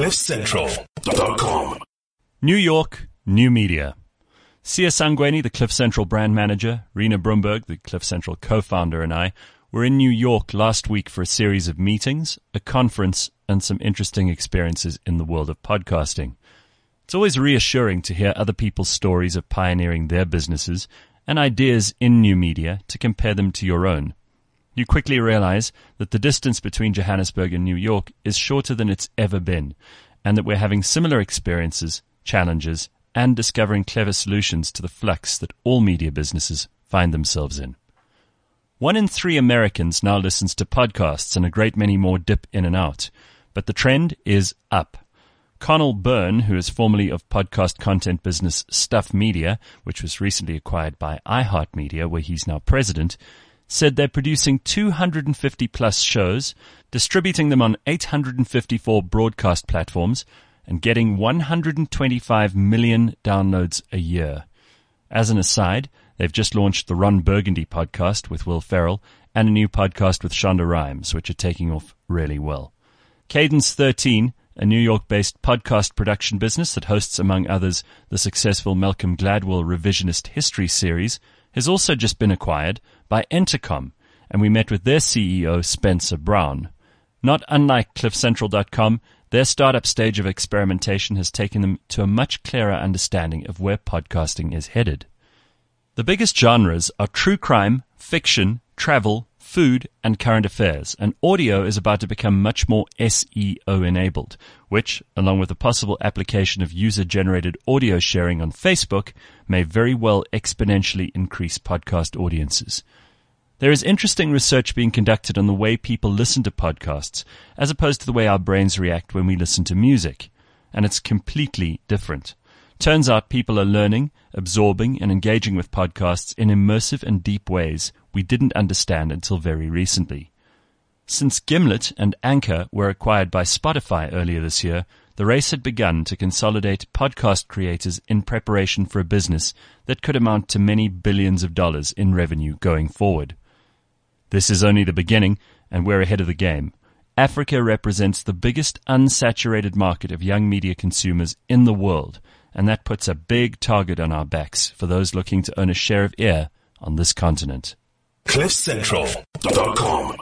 CliffCentral.com. New York, new media. Siya Sangweni, the Cliff Central brand manager, Rina Broomberg, the Cliff Central co-founder, and I were in New York last week for a series of meetings, a conference, and some interesting experiences in the world of podcasting. It's always reassuring to hear other people's stories of pioneering their businesses and ideas in new media to compare them to your own. You quickly realize that the distance between Johannesburg and New York is shorter than it's ever been, and that we're having similar experiences, challenges, and discovering clever solutions to the flux that all media businesses find themselves in. One in three Americans now listens to podcasts and a great many more dip in and out, but the trend is up. Conal Byrne, who is formerly of podcast content business Stuff Media, which was recently acquired by iHeartMedia, where he's now president, said they're producing 250 plus shows, distributing them on 854 broadcast platforms, and getting 125 million downloads a year. As an aside, they've just launched the Ron Burgundy podcast with Will Ferrell and a new podcast with Shonda Rhimes, which are taking off really well. Cadence 13, a New York based podcast production business that hosts, among others, the successful Malcolm Gladwell revisionist history series, has also just been acquired by Entercom, and we met with their CEO, Spencer Brown. Not unlike CliffCentral.com, their startup stage of experimentation has taken them to a much clearer understanding of where podcasting is headed. The biggest genres are true crime, fiction, travel, food, and current affairs, and audio is about to become much more SEO enabled, which, along with the possible application of user generated audio sharing on Facebook, may very well exponentially increase podcast audiences. There is interesting research being conducted on the way people listen to podcasts, as opposed to the way our brains react when we listen to music, and it's completely different. Turns out people are learning, absorbing, and engaging with podcasts in immersive and deep ways we didn't understand until very recently. Since Gimlet and Anchor were acquired by Spotify earlier this year, the race had begun to consolidate podcast creators in preparation for a business that could amount to many billions of dollars in revenue going forward. This is only the beginning, and we're ahead of the game. Africa represents the biggest unsaturated market of young media consumers in the world, and that puts a big target on our backs for those looking to own a share of air on this continent. CliffCentral.com.